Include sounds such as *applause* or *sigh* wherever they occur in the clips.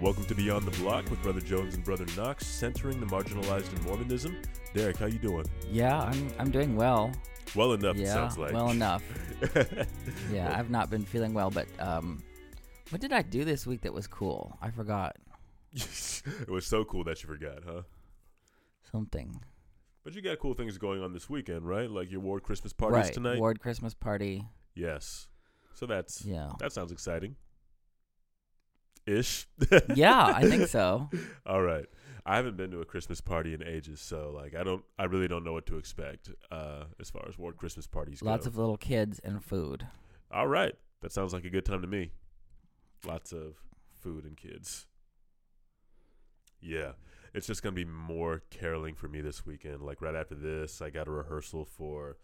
Welcome to Beyond the Block with Brother Jones and Brother Knox, centering the marginalized in Mormonism. Derek, how you doing? Yeah, I'm I'm doing well. Well enough, it yeah, sounds like. well enough. *laughs* Yeah, I've not been feeling well, but um, what did I do this week that was cool? I forgot *laughs* it was so cool that you forgot, huh? something. But you got cool things going on this weekend, right? Like your Ward Christmas parties right, tonight. Ward Christmas party. Yes. So that's Yeah, that sounds exciting. Ish. yeah, I think *laughs* so. All right. I haven't been to a Christmas party in ages, so like I don't I really don't know what to expect uh as far as Ward Christmas parties Lots go. of little kids and food. All right. That sounds like a good time to me. Lots of food and kids. Yeah. It's just going to be more caroling for me this weekend. Like right after this, I got a rehearsal for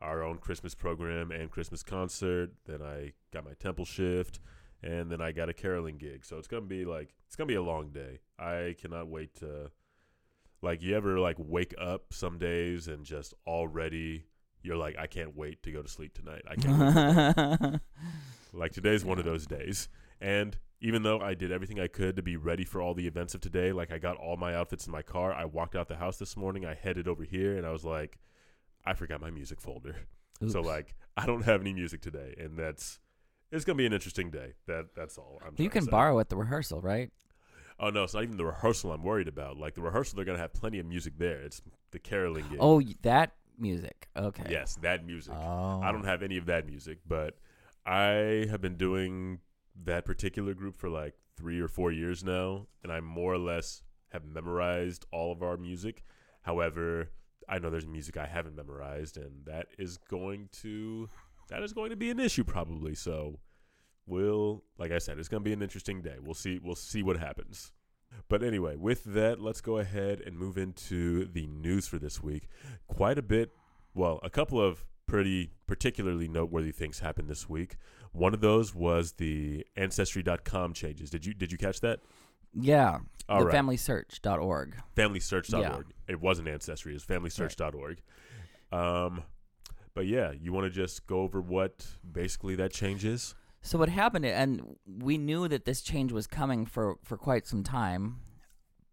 our own Christmas program and Christmas concert. Then I got my temple shift and then I got a caroling gig. So it's going to be like it's going to be a long day. I cannot wait to like you ever like wake up some days and just already you're like I can't wait to go to sleep tonight. I can't to *laughs* like today's one of those days. And even though I did everything I could to be ready for all the events of today, like I got all my outfits in my car, I walked out the house this morning, I headed over here and I was like, I forgot my music folder. So like I don't have any music today and that's it's gonna be an interesting day. That that's all. I'm you can borrow at the rehearsal, right? Oh no, it's not even the rehearsal I'm worried about. Like the rehearsal they're gonna have plenty of music there. It's the caroling gig. Oh, that music. Okay. Yes, that music. Oh. I don't oh. have any of that music, but I have been doing that particular group for like three or four years now, and I more or less have memorized all of our music. However, I know there's music I haven't memorized, and that is going to that is going to be an issue probably. So we'll like I said, it's gonna be an interesting day. We'll see we'll see what happens. But anyway, with that, let's go ahead and move into the news for this week. Quite a bit well, a couple of pretty particularly noteworthy things happened this week. One of those was the ancestry.com changes. Did you did you catch that? Yeah. All the right. FamilySearch.org. Familysearch.org. It wasn't ancestry, it was familysearch.org. Um but yeah, you want to just go over what basically that change is? So what happened, and we knew that this change was coming for, for quite some time,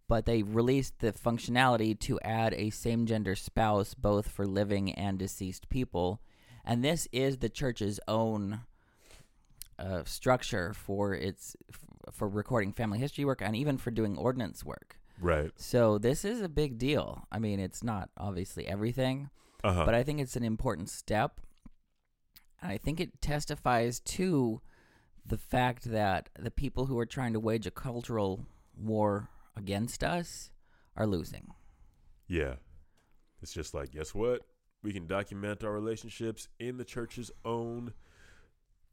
but they released the functionality to add a same gender spouse both for living and deceased people. And this is the church's own uh, structure for its for recording family history work and even for doing ordinance work. Right. So this is a big deal. I mean, it's not obviously everything, Uh-huh. but I think it's an important step. And I think it testifies to the fact that the people who are trying to wage a cultural war against us are losing. Yeah. It's just like, guess what? We can document our relationships in the church's own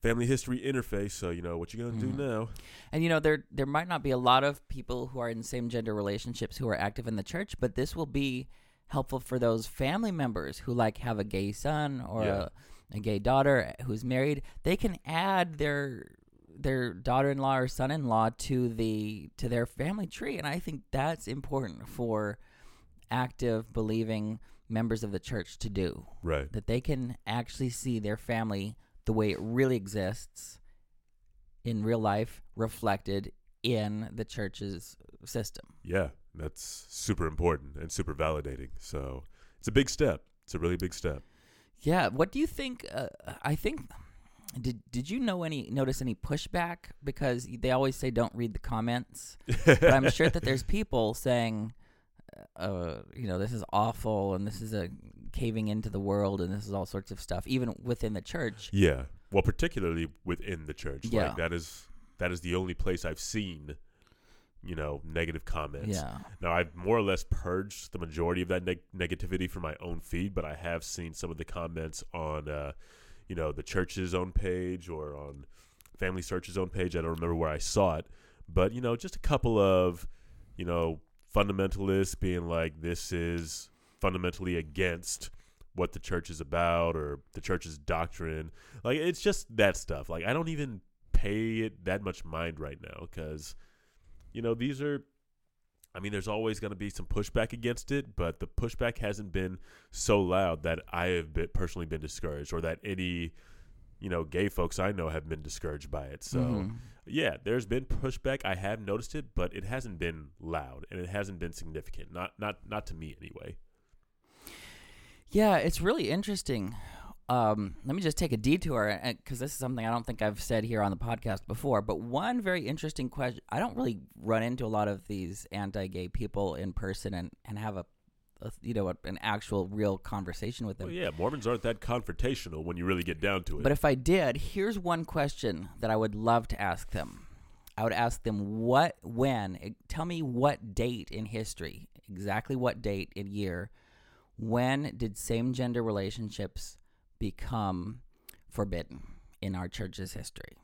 family history interface. So, you know, what you're going to Mhm. do now? And you know, there there might not be a lot of people who are in same gender relationships who are active in the church, but this will be helpful for those family members who like have a gay son or Yeah. a, a gay daughter who's married. They can add their their daughter-in-law or son-in-law to the to their family tree, and I think that's important for active believing members of the church to do Right. that they can actually see their family the way it really exists in real life reflected in the church's system. Yeah. That's super important and super validating. So, it's a big step. It's a really big step. Yeah, what do you think uh, I think did did you know any notice any pushback because they always say don't read the comments, but I'm sure that there's *laughs* people saying uh you know this is awful and this is a caving into the world and this is all sorts of stuff even within the church. Yeah. Well, particularly within the church. Yeah. Like that is that is the only place I've seen, you know, negative comments. Yeah. Now I've more or less purged the majority of that neg- negativity from my own feed, but I have seen some of the comments on, uh, you know, the church's own page or on FamilySearch's own page. I don't remember where I saw it, but you know, just a couple of, you know, fundamentalists being like, "This is fundamentally against." What the church is about, or the church's doctrine, like it's just that stuff. Like I don't even pay it that much mind right now because, you know, these are I mean, there's always going to be some pushback against it, but the pushback hasn't been so loud that I have been, personally been discouraged, or that any you know, gay folks I know have been discouraged by it. So, Mhm. yeah, there's been pushback. I have noticed it, but it hasn't been loud and it hasn't been significant. Not not not to me anyway. Yeah, it's really interesting. Um, let me just take a detour because this is something I don't think I've said here on the podcast before. But one very interesting question I don't really run into a lot of these anti gay people in person and, and have a, a you know, a, an actual real conversation with them. Well, yeah, Mormons aren't that confrontational when you really get down to it. But if I did, here's one question that I would love to ask them. I would ask them what, when, tell me what date in history, exactly what date in year, when did same gender relationships become forbidden in our church's history?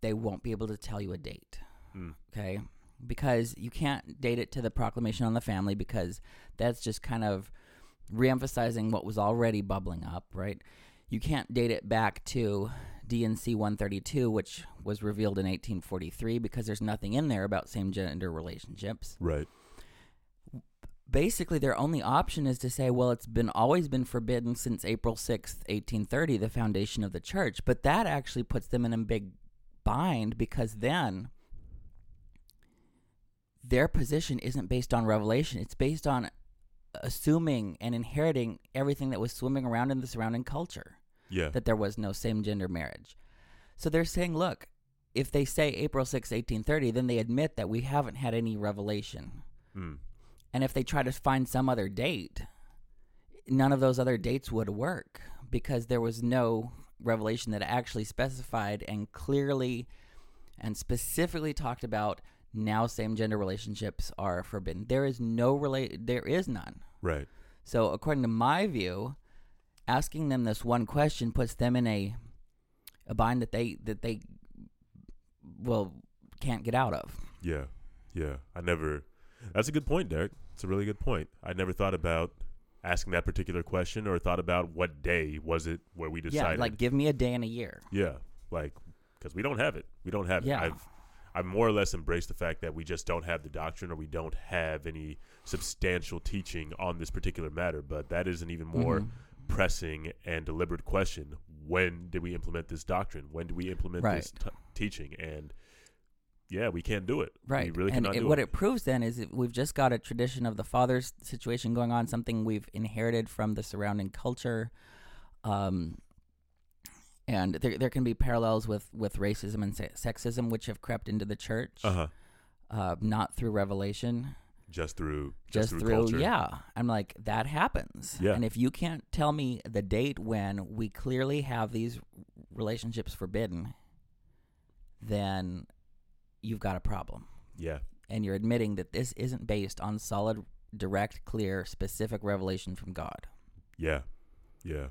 They won't be able to tell you a date. Mm. Okay? Because you can't date it to the proclamation on the family because that's just kind of reemphasizing what was already bubbling up, right? You can't date it back to D&C 132, which was revealed in 1843, because there's nothing in there about same gender relationships. right. Basically, their only option is to say, well, it's been always been forbidden since April 6th, 1830, the foundation of the church. But that actually puts them in a big bind because then their position isn't based on revelation, it's based on assuming and inheriting everything that was swimming around in the surrounding culture Yeah. that there was no same gender marriage. So they're saying, look, if they say April 6, 1830, then they admit that we haven't had any revelation. Mm. And if they try to find some other date, none of those other dates would work because there was no revelation that actually specified and clearly and specifically talked about now same gender relationships are forbidden. There is no relate there is none. Right. So, according to my view, asking them this one question puts them in a a bind that they that they well can't get out of. Yeah. Yeah. I never. That's a good point, Derek. It's a really good point. I never thought about asking that particular question or thought about what day was it where we decided. Yeah, like give me a day and a year. Yeah, like because we don't have it. We don't have Yeah. it. I've I've more or less embraced the fact that we just don't have the doctrine or we don't have any substantial teaching on this particular matter. But that is an even more Mhm. pressing and deliberate question. When did we implement this doctrine? When do we implement this t- teaching? And yeah, we can't do it. Right. We really and cannot it, do what it. it proves then is we've just got a tradition of the father's situation going on, something we've inherited from the surrounding culture. Um, and there, there can be parallels with, with racism and se- sexism, which have crept into the church, Uh huh. uh, not through revelation, Just through just, just, through, culture. yeah. I'm like, that happens. Yeah. And if you can't tell me the date when we clearly have these relationships forbidden, then you've got a problem. Yeah. and you're admitting that this isn't based on solid, direct, clear, specific revelation from God. Yeah, yeah,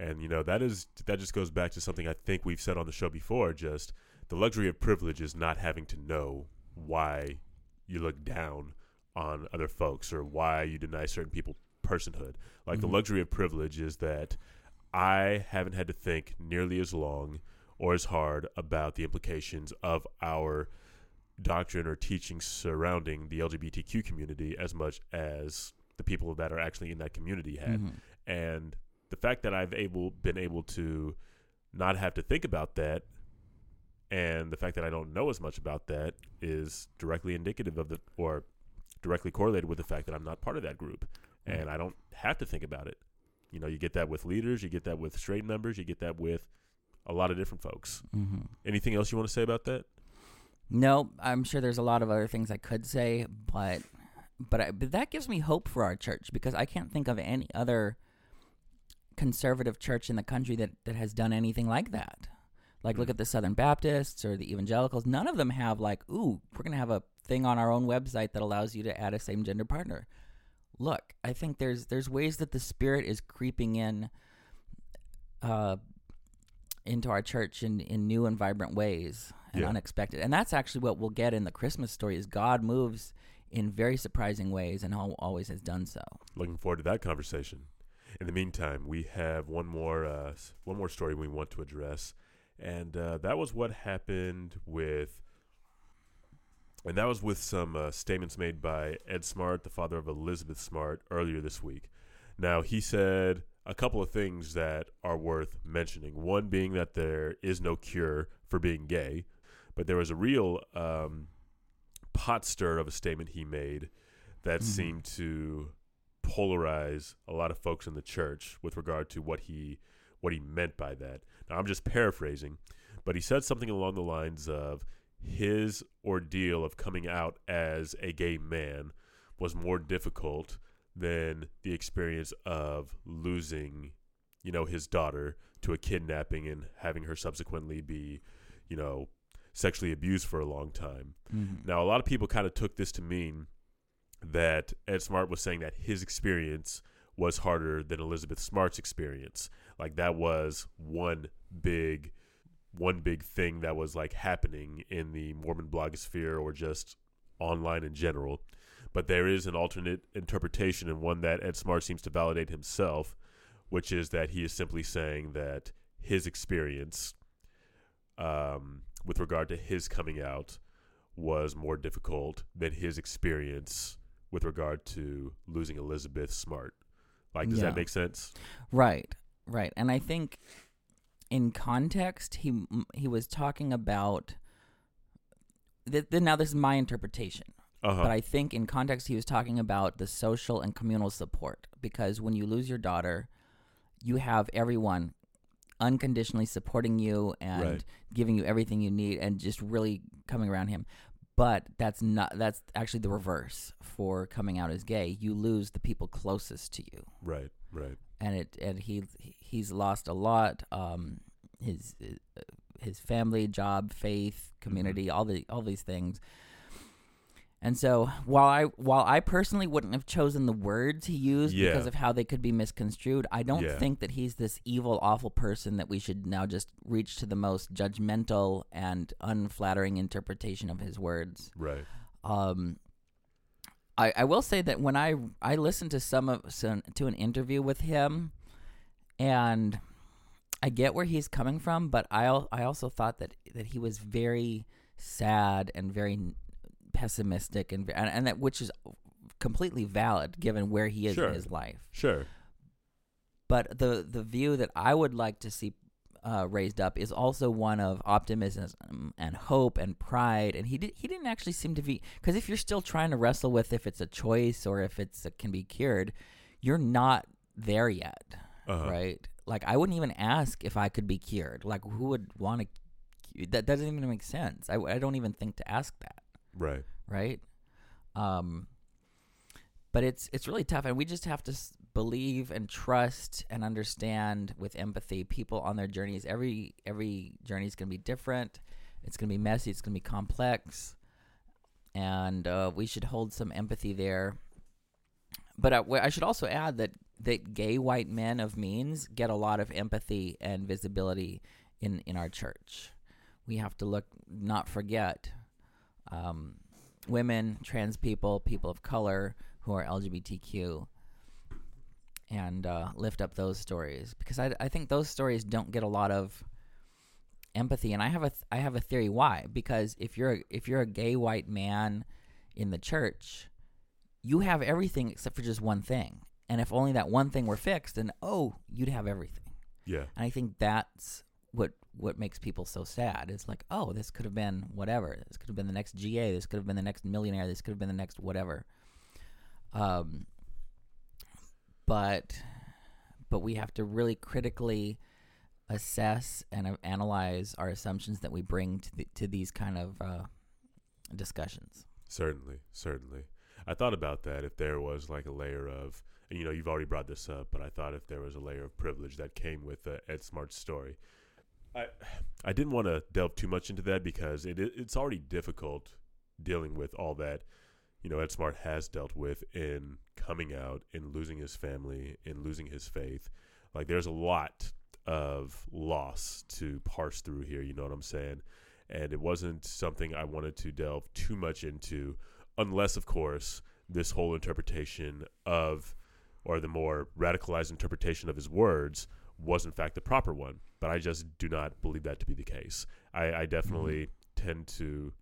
and you know that is that just goes back to something I think we've said on the show before. Just the luxury of privilege is not having to know why you look down on other folks or why you deny certain people personhood. Like the Mhm. luxury of privilege is that I haven't had to think nearly as long or as hard about the implications of our doctrine or teaching surrounding the LGBTQ community as much as the people that are actually in that community had Mhm. and the fact that I've able been able to not have to think about that and the fact that I don't know as much about that is directly indicative of the or directly correlated with the fact that I'm not part of that group and I don't have to think about it. You know, you get that with leaders, you get that with straight members, you get that with a lot of different folks. Mhm. Anything else you want to say about that? No, I'm sure there's a lot of other things I could say, but but I, but that gives me hope for our church because I can't think of any other conservative church in the country that that has done anything like that. Like look Mm. at the Southern Baptists or the Evangelicals. None of them have like, ooh, we're gonna have a thing on our own website that allows you to add a same gender partner. Look, I think there's there's ways that the Spirit is creeping in, uh, into our church in in new and vibrant ways and Yeah. unexpected. And that's actually what we'll get in the Christmas story is God moves in very surprising ways and always has done so. Looking forward to that conversation. In the meantime, we have one more uh, one more story we want to address, and uh, that was what happened with, and that was with some uh, statements made by Ed Smart, the father of Elizabeth Smart, earlier this week. Now he said, a couple of things that are worth mentioning. One being that there is no cure for being gay, but there was a real um, pot stir of a statement he made that Mhm. seemed to polarize a lot of folks in the church with regard to what he what he meant by that. Now I'm just paraphrasing, but he said something along the lines of his ordeal of coming out as a gay man was more difficult than the experience of losing, you know, his daughter to a kidnapping and having her subsequently be, you know, sexually abused for a long time. Mhm. Now, a lot of people kind of took this to mean that Ed Smart was saying that his experience was harder than Elizabeth Smart's experience. Like that was one big one big thing that was like happening in the Mormon blogosphere or just online in general. But there is an alternate interpretation and one that Ed Smart seems to validate himself, which is that he is simply saying that his experience um, with regard to his coming out was more difficult than his experience with regard to losing Elizabeth Smart. Like, does Yeah. that make sense? Right, right, and I think in context, he he was talking about. Th- th- now, this is my interpretation, Uh huh. but I think in context, he was talking about the social and communal support because when you lose your daughter, you have everyone unconditionally supporting you and Right. giving you everything you need and just really coming around him. But that's not that's actually the reverse for coming out as gay. You lose the people closest to you right, right. and it and he he's lost a lot um his his family job faith community all the all these things and so while i while i personally wouldn't have chosen the words he used Yeah. because of how they could be misconstrued i don't Yeah. think that he's this evil awful person that we should now just reach to the most judgmental and unflattering interpretation of his words Right. um, I, I will say that when I I listened to some of some, to an interview with him, and I get where he's coming from, but I I also thought that that he was very sad and very pessimistic and and, and that which is completely valid given where he is Sure. in his life. Sure. But the the view that I would like to see uh, raised up is also one of optimism and hope and pride. And he did he didn't actually seem to be because if you're still trying to wrestle with if it's a choice or if it's it can be cured, you're not there yet, Uh-huh. right? Like I wouldn't even ask if I could be cured. Like who would want to? That doesn't even make sense. I, I don't even think to ask that Right. right? Um, but it's it's really tough, and we just have to s- believe and trust and understand with empathy people on their journeys. Every every journey is going to be different. It's going to be messy. It's going to be complex, and uh, we should hold some empathy there. But I, I should also add that that gay white men of means get a lot of empathy and visibility in in our church. We have to look, not forget um, women, trans people, people of color who are LGBTQ, and uh, lift up those stories because I, I think those stories don't get a lot of empathy. And I have a th- I have a theory why because if you're a, if you're a gay white man in the church, you have everything except for just one thing. And if only that one thing were fixed, then oh, you'd have everything. Yeah. And I think that's what what makes people so sad. It's like, oh, this could have been whatever. This could have been the next GA. This could have been the next millionaire. This could have been the next whatever. Um, but but we have to really critically assess and uh, analyze our assumptions that we bring to the, to these kind of uh, discussions. Certainly. Certainly. I thought about that if there was like a layer of, and you know, you've already brought this up, but I thought if there was a layer of privilege that came with uh, Ed Smart's story. I I didn't want to delve too much into that because it it's already difficult dealing with all that you know Ed Smart has dealt with in coming out, in losing his family, in losing his faith. Like there's a lot of loss to parse through here. You know what I'm saying? And it wasn't something I wanted to delve too much into, unless of course this whole interpretation of, or the more radicalized interpretation of his words was in fact the proper one. But I just do not believe that to be the case. I, I definitely tend to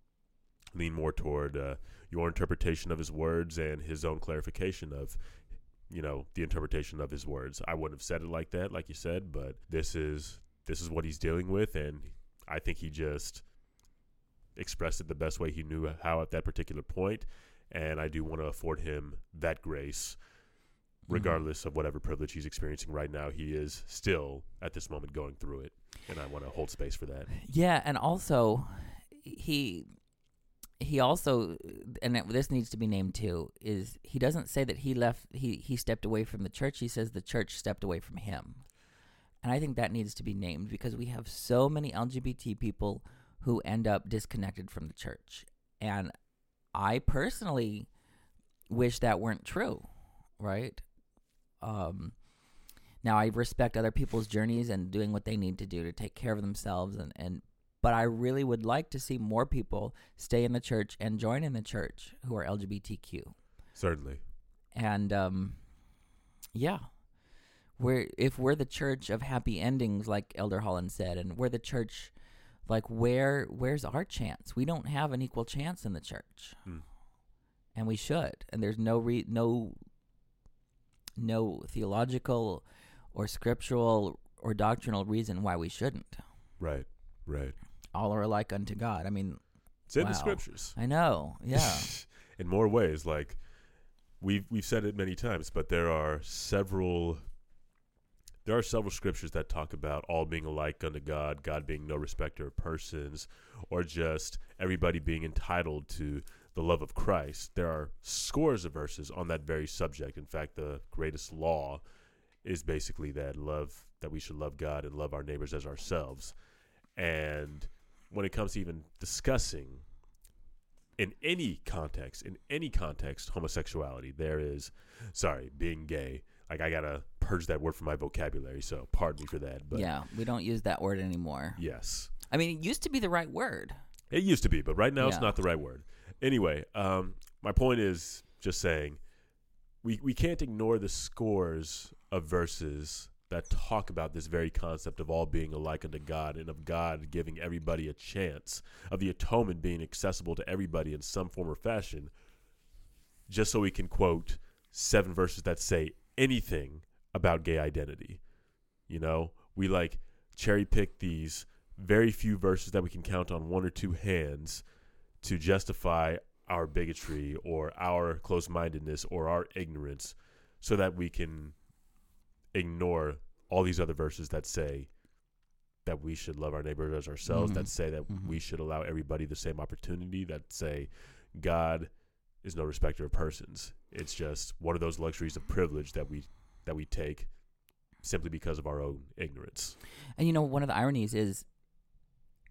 lean more toward uh, your interpretation of his words and his own clarification of, you know, the interpretation of his words. I wouldn't have said it like that, like you said, but this is this is what he's dealing with, and I think he just expressed it the best way he knew how at that particular point, and I do want to afford him that grace. Mm-hmm. Regardless of whatever privilege he's experiencing right now, he is still at this moment going through it, and I want to hold space for that. Yeah, and also he he also and it, this needs to be named too is he doesn't say that he left he he stepped away from the church. He says the church stepped away from him. And i think that needs to be named because we have so many lgbt people who end up disconnected from the church. And i personally wish that weren't true right um now i respect other people's journeys and doing what they need to do to take care of themselves and and but I really would like to see more people stay in the church and join in the church who are LGBTQ. Certainly. And um, yeah, we're if we're the church of happy endings, like Elder Holland said, and we're the church, like where where's our chance? We don't have an equal chance in the church, Hmm. and we should. And there's no re- no no theological or scriptural or doctrinal reason why we shouldn't. Right. Right. All are alike unto God. I mean, It's in Wow. the scriptures. I know. Yeah. *laughs* in more ways. Like we've we've said it many times, but there are several there are several scriptures that talk about all being alike unto God, God being no respecter of persons, or just everybody being entitled to the love of Christ. There are scores of verses on that very subject. In fact, the greatest law is basically that love that we should love God and love our neighbors as ourselves. And when it comes to even discussing in any context, in any context, homosexuality, there is, sorry, being gay. Like I gotta purge that word from my vocabulary, so pardon me for that. But yeah, we don't use that word anymore. yes, I mean, it used to be the right word. it used to be, but right now it's not the right word. Anyway, um, my point is just saying we we can't ignore the scores of verses that talk about this very concept of all being alike unto God and of God giving everybody a chance, of the atonement being accessible to everybody in some form or fashion, just so we can quote seven verses that say anything about gay identity. You know, we like cherry pick these very few verses that we can count on one or two hands to justify our bigotry or our close mindedness or our ignorance so that we can ignore all these other verses that say that we should love our neighbors as ourselves, Mhm. that say that Mhm. we should allow everybody the same opportunity, that say God is no respecter of persons. It's just one of those luxuries of privilege that we that we take simply because of our own ignorance. And you know, one of the ironies is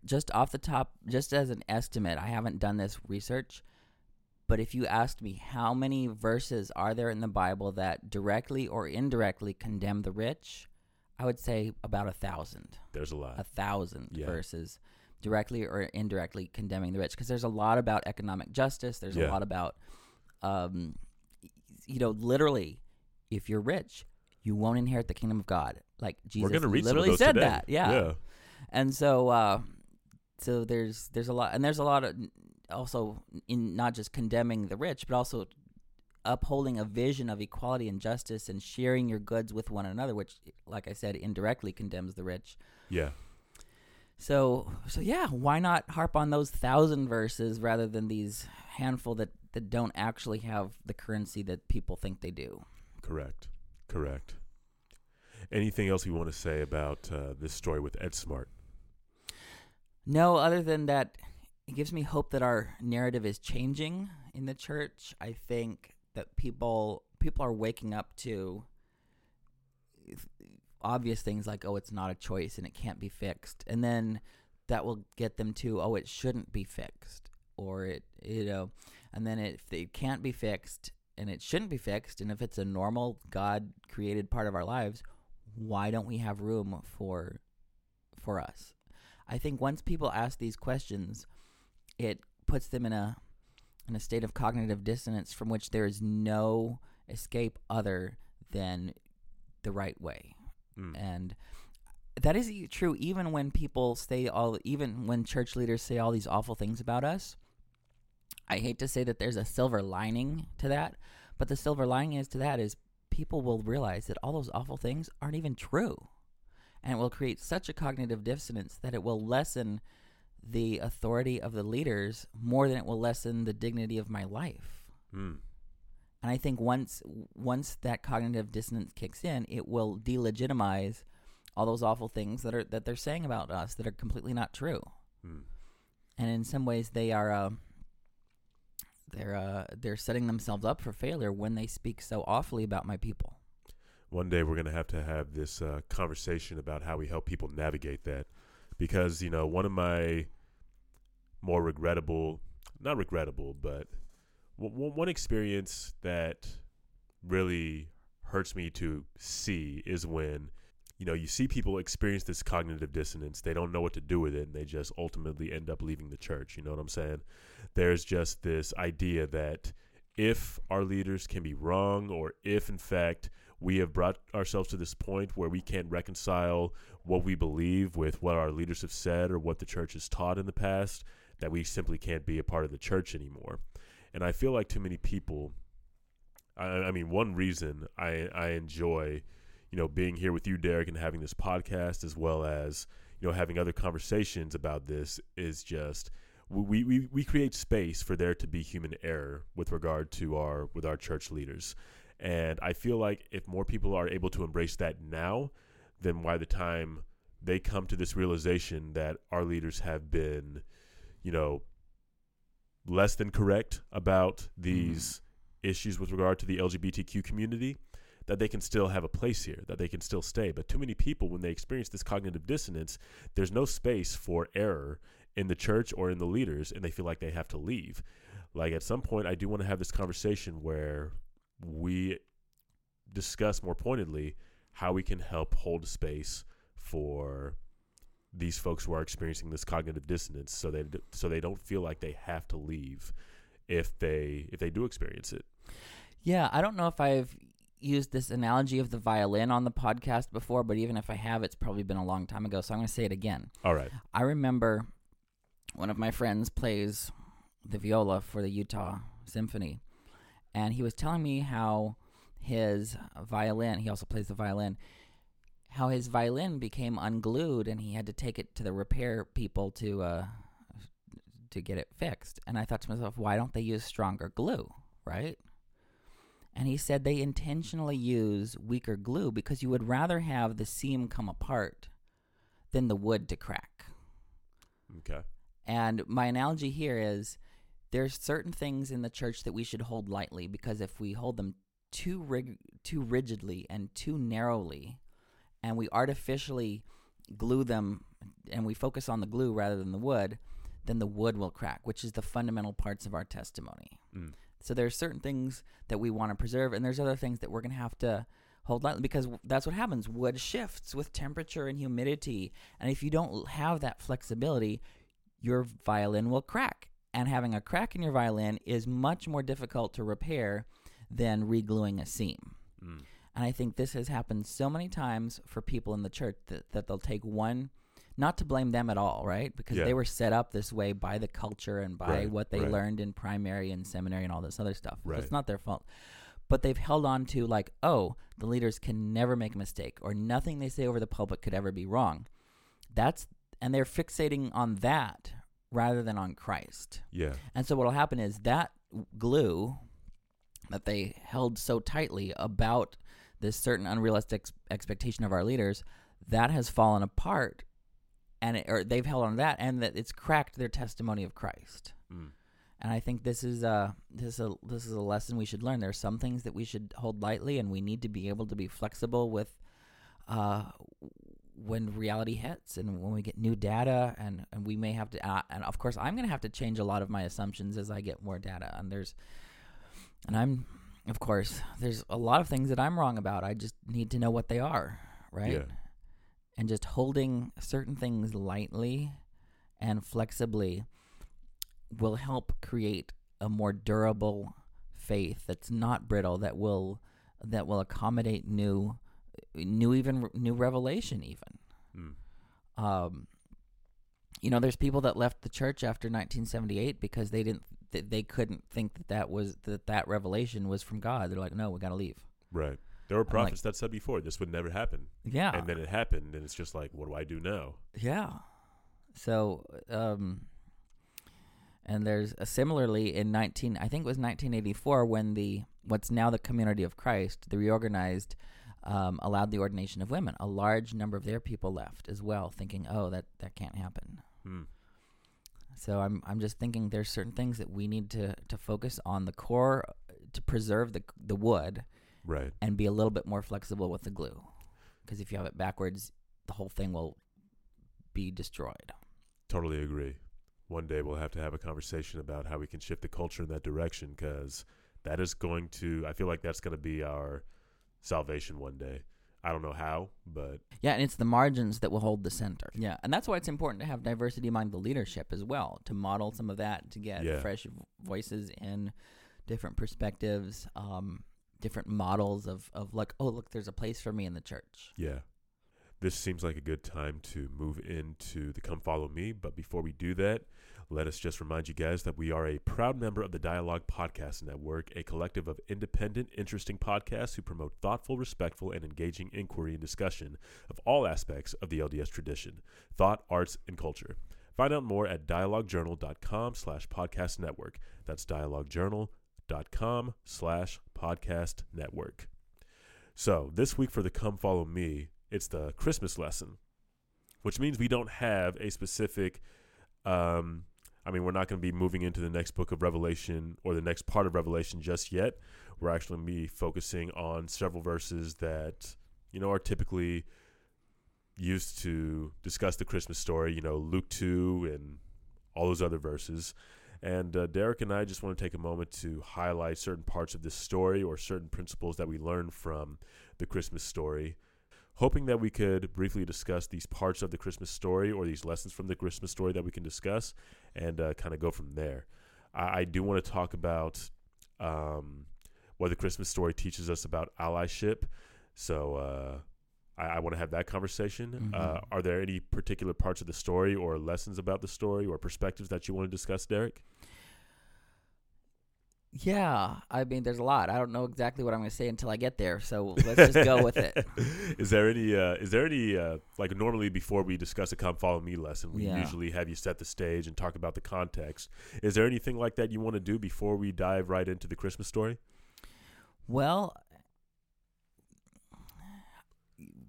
just off the top, just as an estimate, I haven't done this research, but if you asked me how many verses are there in the Bible that directly or indirectly condemn the rich, I would say about a thousand. There's a lot. a thousand Yeah. verses directly or indirectly condemning the rich because there's a lot about economic justice there's Yeah. a lot about um you know literally if you're rich you won't inherit the kingdom of god like jesus literally said today. that yeah. Yeah. and so uh so there's there's a lot and there's a lot of also in not just condemning the rich but also upholding a vision of equality and justice and sharing your goods with one another which like i said indirectly condemns the rich Yeah. so so yeah, why not harp on those thousand verses rather than these handful that, that don't actually have the currency that people think they do? Correct. Correct. Anything else you want to say about uh, this story with Ed Smart? No, other than that, it gives me hope that our narrative is changing in the church. I think that people people are waking up to obvious things like oh it's not a choice and it can't be fixed and then that will get them to oh it shouldn't be fixed or it you know and then if it can't be fixed and it shouldn't be fixed and if it's a normal god created part of our lives why don't we have room for for us i think once people ask these questions it puts them in a in a state of cognitive dissonance from which there is no escape other than the right way Mm. and that is true even when people say all even when church leaders say all these awful things about us i hate to say that there's a silver lining to that but the silver lining is to that is people will realize that all those awful things aren't even true. And it will create such a cognitive dissonance that it will lessen the authority of the leaders more than it will lessen the dignity of my life. Mm. And I think once once that cognitive dissonance kicks in, it will delegitimize all those awful things that are that they're saying about us that are completely not true. Mm. And in some ways, they are uh, they're uh, they're setting themselves up for failure when they speak so awfully about my people. One day we're going to have to have this uh, conversation about how we help people navigate that. Because, you know, one of my more regrettable, not regrettable, but w- one experience that really hurts me to see is when you know you see people experience this cognitive dissonance. They don't know what to do with it and they just ultimately end up leaving the church. You know what i'm saying? There's just this idea that if our leaders can be wrong or if in fact we have brought ourselves to this point where we can't reconcile what we believe with what our leaders have said or what the church has taught in the past that we simply can't be a part of the church anymore and I feel like too many people. I, I mean, one reason I I enjoy, you know, being here with you, Derek, and having this podcast as well as you know having other conversations about this is just we, we, we create space for there to be human error with regard to our with our church leaders and i feel like if more people are able to embrace that now then by the time they come to this realization that our leaders have been you know less than correct about these mm. issues with regard to the LGBTQ community, that they can still have a place here, that they can still stay. But too many people, when they experience this cognitive dissonance, there's no space for error in the church or in the leaders, and they feel like they have to leave. Like at some point, I do want to have this conversation where we discuss more pointedly how we can help hold space for these folks who are experiencing this cognitive dissonance so they so they don't feel like they have to leave if they if they do experience it. Yeah, I don't know if I've used this analogy of the violin on the podcast before, but even if I have, it's probably been a long time ago, so I'm going to say it again. All right. I remember one of my friends plays the viola for the Utah Symphony, and he was telling me how his violin, he also plays the violin, how his violin became unglued and he had to take it to the repair people to uh, to get it fixed. And I thought to myself, why don't they use stronger glue, right? And he said they intentionally use weaker glue because you would rather have the seam come apart than the wood to crack. Okay. And my analogy here is there's certain things in the church that we should hold lightly because if we hold them too rig- too rigidly and too narrowly, and we artificially glue them and we focus on the glue rather than the wood, then the wood will crack, which is the fundamental parts of our testimony. Mm. So there's certain things that we want to preserve, and there's other things that we're going to have to hold lightly because that's what happens. Wood shifts with temperature and humidity, and if you don't have that flexibility, your violin will crack. And having a crack in your violin is much more difficult to repair than regluing a seam. Mm. And I think this has happened so many times for people in the church that, that they'll take one, not to blame them at all, right? Because yeah. they were set up this way by the culture and by right, what they right. learned in primary and seminary and all this other stuff. Right. It's not their fault. But they've held on to, like, oh, the leaders can never make a mistake or nothing they say over the pulpit could ever be wrong. That's, and they're fixating on that rather than on Christ. Yeah. And so what'll happen is that glue that they held so tightly about this certain unrealistic expectation of our leaders that has fallen apart and it, or they've held on to that and that it's cracked their testimony of Christ. Mm. And I think this is a this is a this is a lesson we should learn. There are some things that we should hold lightly, and we need to be able to be flexible with uh, when reality hits and when we get new data, and, and we may have to. Uh, and of course, I'm going to have to change a lot of my assumptions as I get more data. And there's, and I'm of course, there's a lot of things that I'm wrong about. I just need to know what they are, right? Yeah. And just holding certain things lightly and flexibly will help create a more durable faith that's not brittle that will that will accommodate new new even new revelation even mm. um you know there's people that left the church after 1978 because they didn't they couldn't think that that was that that revelation was from God. They're like, no, we got to leave. Right. There were like- prophets that said before this would never happen, Yeah. and then it happened, and it's just like, what do I do now? Yeah. So, um, and there's a, similarly in 19, I think it was 1984 when the what's now the Community of Christ, the reorganized, um, allowed the ordination of women. A large number of their people left as well, thinking, "Oh, that that can't happen." Hmm. So I'm I'm just thinking there's certain things that we need to to focus on the core to preserve the the wood Right. and be a little bit more flexible with the glue, because if you have it backwards, the whole thing will be destroyed. Totally agree. One day we'll have to have a conversation about how we can shift the culture in that direction because that is going to, I feel like that's going to be our salvation one day. I don't know how, but Yeah, and it's the margins that will hold the center. Yeah, and that's why it's important to have diversity among the leadership as well, to model some of that, to get Yeah. fresh voices in different perspectives, um, different models of, of like, oh, look, there's a place for me in the church. yeah. This seems like a good time to move into the Come Follow Me. But before we do that, let us just remind you guys that we are a proud member of the Dialogue Podcast Network, a collective of independent, interesting podcasts who promote thoughtful, respectful, and engaging inquiry and discussion of all aspects of the LDS tradition, thought, arts, and culture. Find out more at dialoguejournal.com slash podcast network. That's dialoguejournal.com slash podcast network. So this week for the Come Follow Me, it's the Christmas lesson, which means we don't have a specific. Um, I mean, we're not going to be moving into the next book of Revelation or the next part of Revelation just yet. We're actually going to be focusing on several verses that you know are typically used to discuss the Christmas story. You know, Luke two and all those other verses. And uh, Derek and I just want to take a moment to highlight certain parts of this story or certain principles that we learn from the Christmas story, hoping that we could briefly discuss these parts of the Christmas story or these lessons from the Christmas story that we can discuss and uh, kind of go from there. I, I do want to talk about um, what the Christmas story teaches us about allyship. So, uh, I, I want to have that conversation. Mhm. Uh, are there any particular parts of the story or lessons about the story or perspectives that you want to discuss, Derek? Yeah, I mean, there's a lot. I don't know exactly what I'm going to say until I get there, so let's just go with it. *laughs* is there any? Uh, is there any? Uh, like normally, before we discuss a "Come Follow Me" lesson, we Yeah. usually have you set the stage and talk about the context. Is there anything like that you want to do before we dive right into the Christmas story? Well,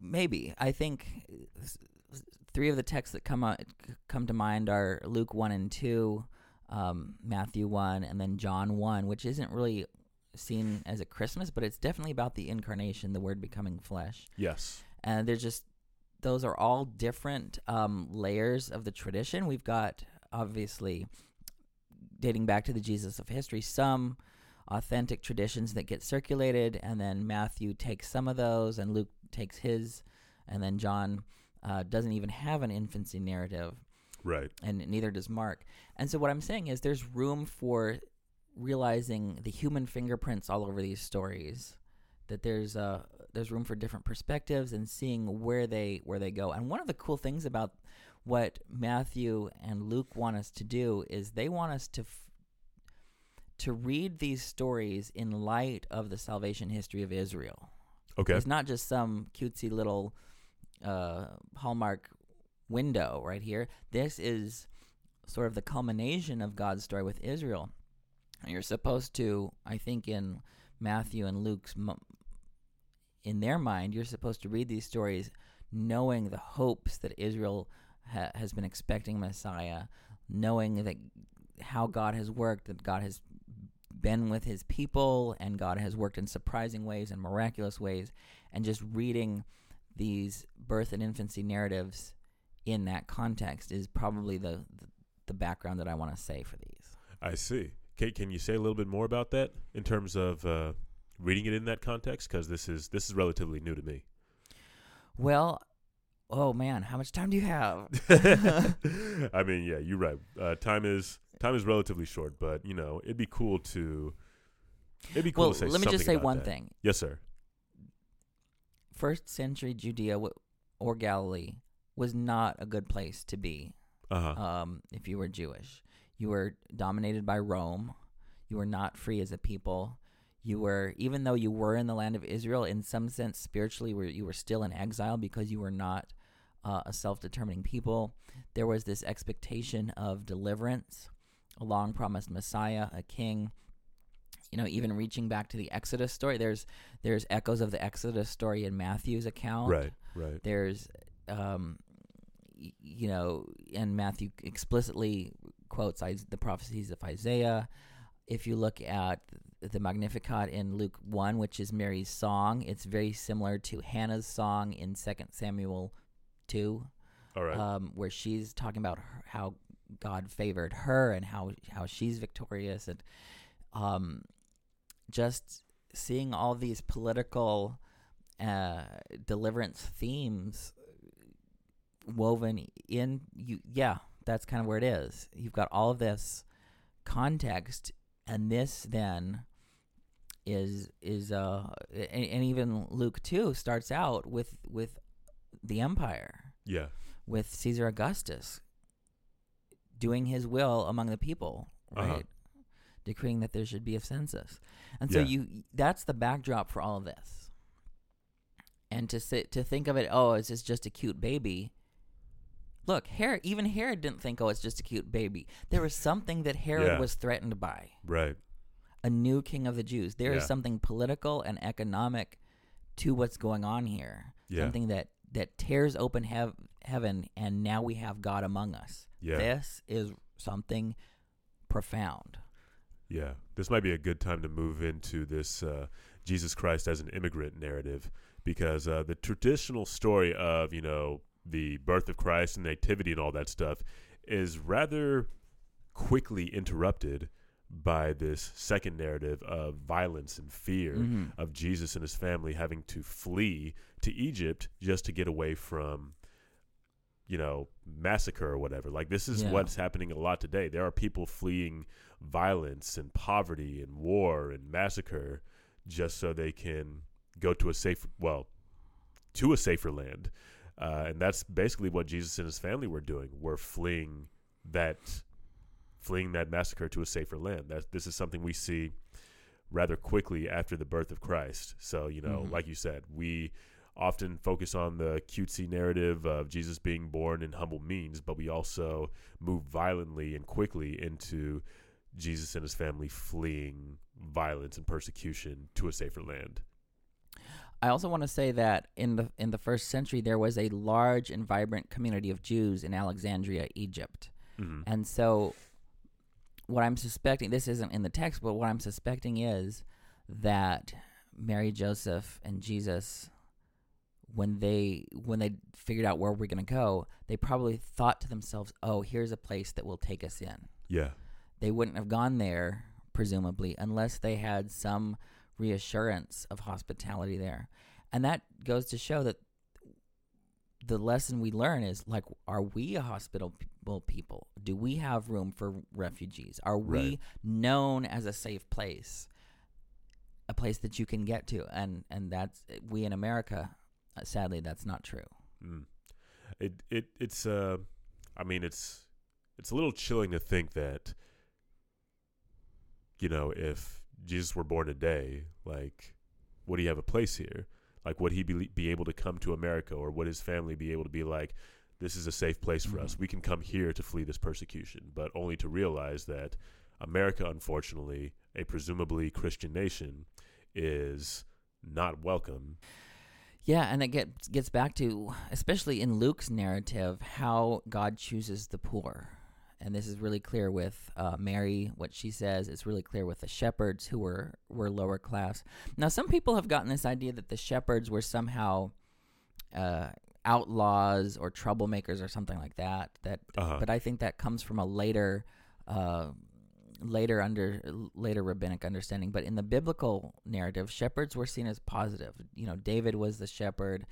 maybe. I think three of the texts that come out, come to mind are Luke one and two, um, Matthew one, and then John one, which isn't really seen as a Christmas, but it's definitely about the incarnation, the Word becoming flesh. Yes. and they're just those are all different um, layers of the tradition. We've got obviously dating back to the Jesus of history, some authentic traditions that get circulated, and then Matthew takes some of those, and Luke takes his, and then John uh, doesn't even have an infancy narrative Right. and neither does Mark. And so what I'm saying is there's room for realizing the human fingerprints all over these stories. That there's uh there's room for different perspectives and seeing where they where they go. And one of the cool things about what Matthew and Luke want us to do is they want us to f- to read these stories in light of the salvation history of Israel. Okay. It's not just some cutesy little uh, Hallmark window right here. This is sort of the culmination of God's story with Israel. You're supposed to, I think, in Matthew and Luke's, in their mind, you're supposed to read these stories knowing the hopes that Israel ha- has been expecting Messiah, knowing that how God has worked, that God has been with his people, and God has worked in surprising ways and miraculous ways, and just reading these birth and infancy narratives in that context is probably the the, the background that I want to say for these. I see. Kate, can you say a little bit more about that in terms of uh, reading it in that context? Because this is this is relatively new to me. Well, oh man, how much time do you have? *laughs* *laughs* I mean, yeah, you're right. Uh, time is time is relatively short, but you know, it'd be cool to it'd be cool well, to say. let me just say one that. thing. Yes, sir. First century Judea w- or Galilee was not a good place to be Uh huh. um, if you were Jewish. You were dominated by Rome. You were not free as a people. You were, even though you were in the land of Israel, in some sense, spiritually, were you were still in exile because you were not uh, a self-determining people. There was this expectation of deliverance, a long-promised Messiah, a king. You know, even reaching back to the Exodus story, there's there's echoes of the Exodus story in Matthew's account. Right, right. There's, um, y- you know, and Matthew explicitly quotes the prophecies of Isaiah. If you look at the Magnificat in Luke 1, which is Mary's song, it's very similar to Hannah's song in 2 Samuel 2, All right. um, where she's talking about her, how God favored her and how, how she's victorious. And um, just seeing all these political uh, deliverance themes woven in you yeah that's kind of where it is you've got all of this context and this then is is uh and, and even luke 2 starts out with with the empire yeah. with caesar augustus doing his will among the people right Uh-huh. decreeing that there should be a census and so Yeah. you that's the backdrop for all of this and to sit to think of it oh it's this just a cute baby look herod even herod didn't think oh it's just a cute baby there was something that herod Yeah. was threatened by Right. a new king of the jews There is Yeah. something political and economic to what's going on here Yeah. something that that tears open hev- heaven and now we have god among us Yeah. this is something profound Yeah, this might be a good time to move into this uh, Jesus Christ as an immigrant narrative because uh, the traditional story of you know the birth of Christ and nativity and all that stuff is rather quickly interrupted by this second narrative of violence and fear Mhm. of Jesus and his family having to flee to Egypt just to get away from you know massacre or whatever like this is Yeah. what's happening a lot today there are people fleeing violence and poverty and war and massacre just so they can go to a safe well to a safer land uh, and that's basically what jesus and his family were doing were fleeing that fleeing that massacre to a safer land that this is something we see rather quickly after the birth of christ so you know Mhm. like you said we often focus on the cutesy narrative of jesus being born in humble means but we also move violently and quickly into Jesus and his family fleeing violence and persecution to a safer land. I also want to say that in the in the first century there was a large and vibrant community of Jews in Alexandria, Egypt. Mm-hmm. And so what I'm suspecting this isn't in the text, but what I'm suspecting is that Mary, Joseph, and Jesus when they when they figured out where we're going to go, they probably thought to themselves, "Oh, here's a place that will take us in." Yeah, They wouldn't have gone there presumably unless they had some reassurance of hospitality there. And that goes to show that the lesson we learn is like are we a hospitable people? Do we have room for refugees? Are we Right. known as a safe place? A place that you can get to and and that's we in America uh, sadly that's not true. mm. it it it's uh, I mean it's it's a little chilling to think that you know if Jesus were born today, like would he have a place here? Like would he be be able to come to America, or would his family be able to be like? This is a safe place for us. Mhm. We can come here to flee this persecution, but only to realize that America, unfortunately, a presumably Christian nation, is not welcome. Yeah, and it gets gets back to especially in Luke's narrative how God chooses the poor, and this is really clear with uh, Mary. What she says is really clear with the shepherds who were were lower class. Now, some people have gotten this idea that the shepherds were somehow uh, outlaws or troublemakers or something like that. That, Uh-huh. but I think that comes from a later. Uh, later under later rabbinic understanding but in the biblical narrative shepherds were seen as positive you know david was the shepherd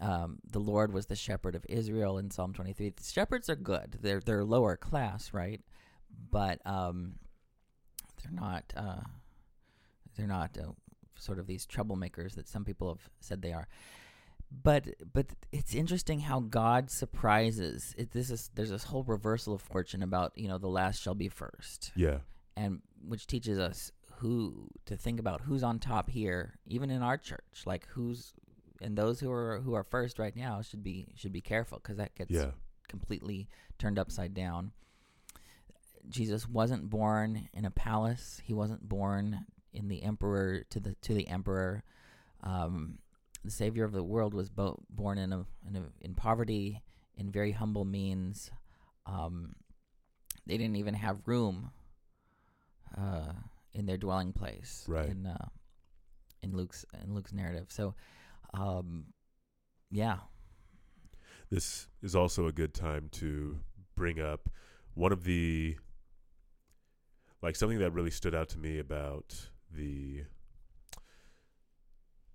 um, the lord was the shepherd of israel in psalm 23 the shepherds are good they're they're lower class right but um, they're not uh, they're not uh, sort of these troublemakers that some people have said they are but but it's interesting how God surprises. It, this is there's this whole reversal of fortune about you know the last shall be first Yeah. and which teaches us who to think about who's on top here, even in our church. Like who's and those who are who are first right now should be should be careful because that gets Yeah. completely turned upside down. Jesus wasn't born in a palace. He wasn't born in the emperor to the to the emperor. Um, the savior of the world was bo- born in a, in a in poverty, in very humble means. Um, they didn't even have room uh, in their dwelling place. Right. In uh, in Luke's in Luke's narrative. So, um, yeah. This is also a good time to bring up one of the like something that really stood out to me about the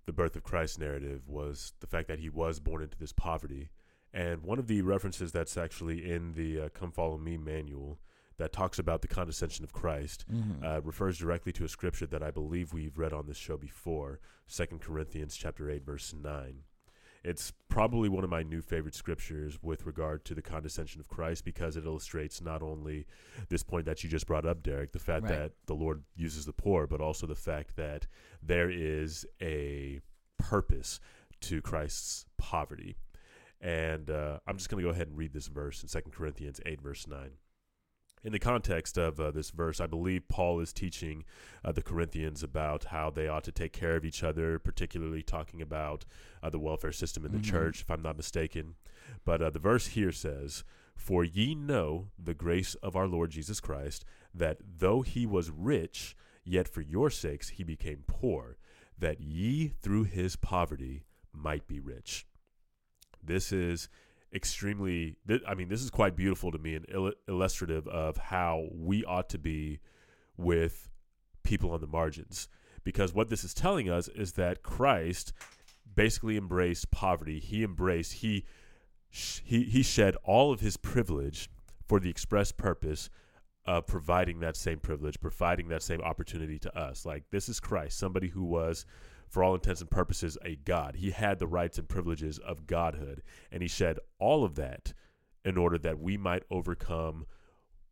the birth of Christ narrative was the fact that he was born into this poverty. And one of the references that's actually in the uh, Come Follow Me manual that talks about the condescension of Christ Mhm. uh, refers directly to a scripture that I believe we've read on this show before, 2 Corinthians chapter 8 verse 9. It's probably one of my new favorite scriptures with regard to the condescension of Christ because it illustrates not only this point that you just brought up, Derek, the fact Right. that the Lord uses the poor, but also the fact that there is a purpose to Christ's poverty. And uh, I'm just going to go ahead and read this verse in 2 Corinthians 8, verse 9 in the context of uh, this verse, I believe Paul is teaching uh, the Corinthians about how they ought to take care of each other, particularly talking about uh, the welfare system in the Mhm. church, if I'm not mistaken. But uh, the verse here says, For ye know the grace of our Lord Jesus Christ, that though he was rich, yet for your sakes he became poor, that ye through his poverty might be rich. This is extremely th- i mean this is quite beautiful to me and il- illustrative of how we ought to be with people on the margins. Because what this is telling us is that christ basically embraced poverty. He embraced he sh- he he shed all of his privilege for the express purpose of providing that same privilege providing that same opportunity to us. Like this is christ somebody who was for all intents and purposes, a God. He had the rights and privileges of godhood, and he shed all of that in order that we might overcome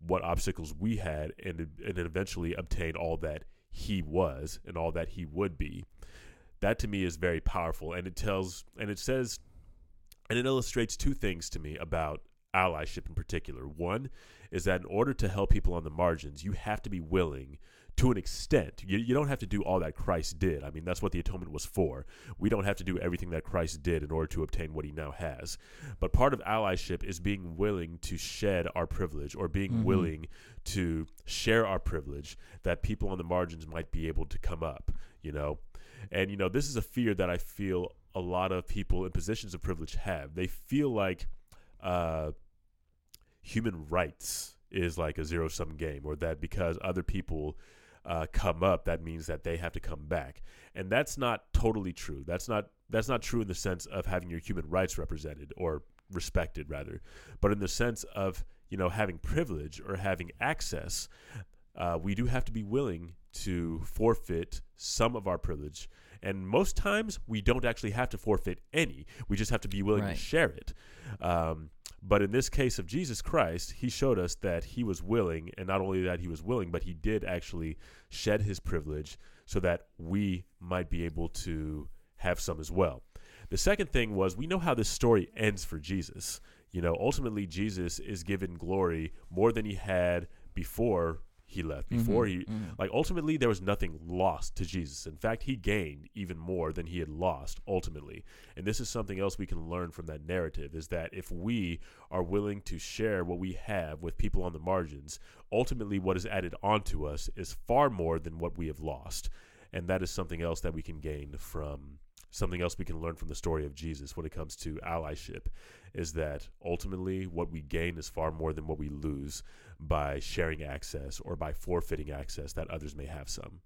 what obstacles we had and, and eventually obtain all that he was and all that he would be. That to me is very powerful, and it tells and it says and it illustrates two things to me about allyship in particular. One is that in order to help people on the margins, you have to be willing to an extent. You, you don't have to do all that Christ did. I mean, that's what the atonement was for. We don't have to do everything that Christ did in order to obtain what he now has. But part of allyship is being willing to shed our privilege or being Mhm. willing to share our privilege that people on the margins might be able to come up, you know? And, you know, this is a fear that I feel a lot of people in positions of privilege have. They feel like uh, human rights is like a zero sum game, or that because other people uh, come up, that means that they have to come back. And that's not totally true. That's not that's not true in the sense of having your human rights represented or respected, rather, but in the sense of you know having privilege or having access. Uh, we do have to be willing to forfeit some of our privilege. And most times, we don't actually have to forfeit any. We just have to be willing Right. to share it. Um, but in this case of Jesus Christ, he showed us that he was willing, and not only that he was willing, but he did actually shed his privilege so that we might be able to have some as well. The second thing was we know how this story ends for Jesus. You know, ultimately, Jesus is given glory more than he had before he left, before Mhm, he mhm. like ultimately there was nothing lost to Jesus. In fact, he gained even more than he had lost ultimately. And this is something else we can learn from that narrative is that if we are willing to share what we have with people on the margins, ultimately what is added onto us is far more than what we have lost. And that is something else that we can gain from something else we can learn from the story of Jesus when it comes to allyship is that ultimately what we gain is far more than what we lose by sharing access or by forfeiting access that others may have some.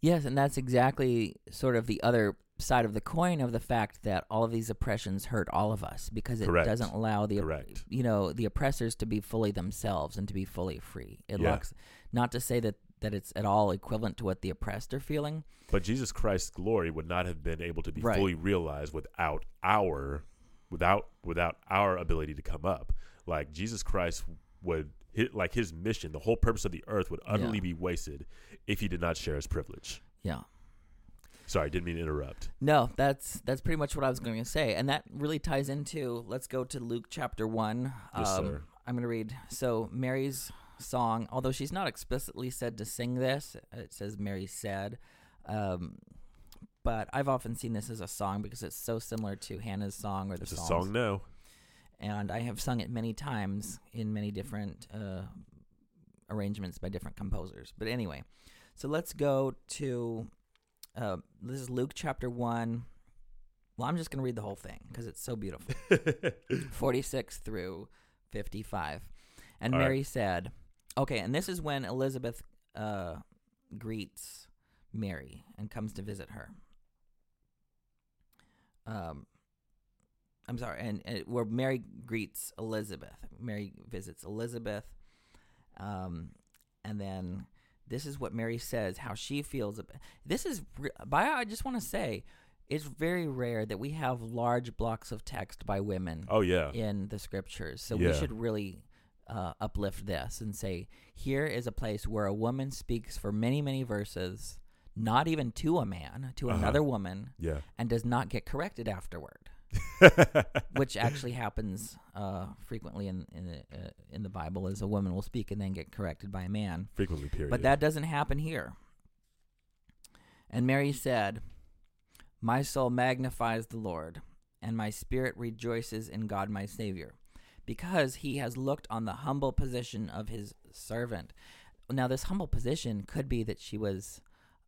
Yes, and that's exactly sort of the other side of the coin of the fact that all of these oppressions hurt all of us because it Correct. doesn't allow the Correct. you know the oppressors to be fully themselves and to be fully free. It Yeah. locks not to say that that it's at all equivalent to what the oppressed are feeling. But Jesus Christ's glory would not have been able to be Right. fully realized without our without without our ability to come up. Like Jesus Christ would hit like his mission, the whole purpose of the earth would utterly Yeah. be wasted if he did not share his privilege. Yeah. Sorry, didn't mean to interrupt. No, that's that's pretty much what I was going to say, and that really ties into. Let's go to Luke chapter one. Yes, um, sir. I'm going to read. So Mary's song, although she's not explicitly said to sing this, it says Mary said. Um, but I've often seen this as a song because it's so similar to Hannah's song or the It's a song now. And I have sung it many times in many different uh, arrangements by different composers. But anyway, so let's go to uh, this is Luke chapter one. Well, I'm just going to read the whole thing because it's so beautiful. *laughs* 46 through 55. And All right. Mary said, okay, and this is when Elizabeth uh, greets Mary and comes to visit her. Um, I'm sorry, and, and where Mary greets Elizabeth. Mary visits Elizabeth. Um, and then this is what Mary says, how she feels. About, this is, by I just want to say, it's very rare that we have large blocks of text by women oh yeah. in the scriptures. So Yeah. we should really uh, uplift this and say, here is a place where a woman speaks for many, many verses, not even to a man, to Uh-huh. another woman, Yeah. and does not get corrected afterward, *laughs* which actually happens uh, frequently in in the, uh, in the Bible. Is a woman will speak and then get corrected by a man. Frequently, period. But that doesn't happen here. And Mary said, My soul magnifies the Lord, and my spirit rejoices in God my Savior, because he has looked on the humble position of his servant. Now, this humble position could be that she was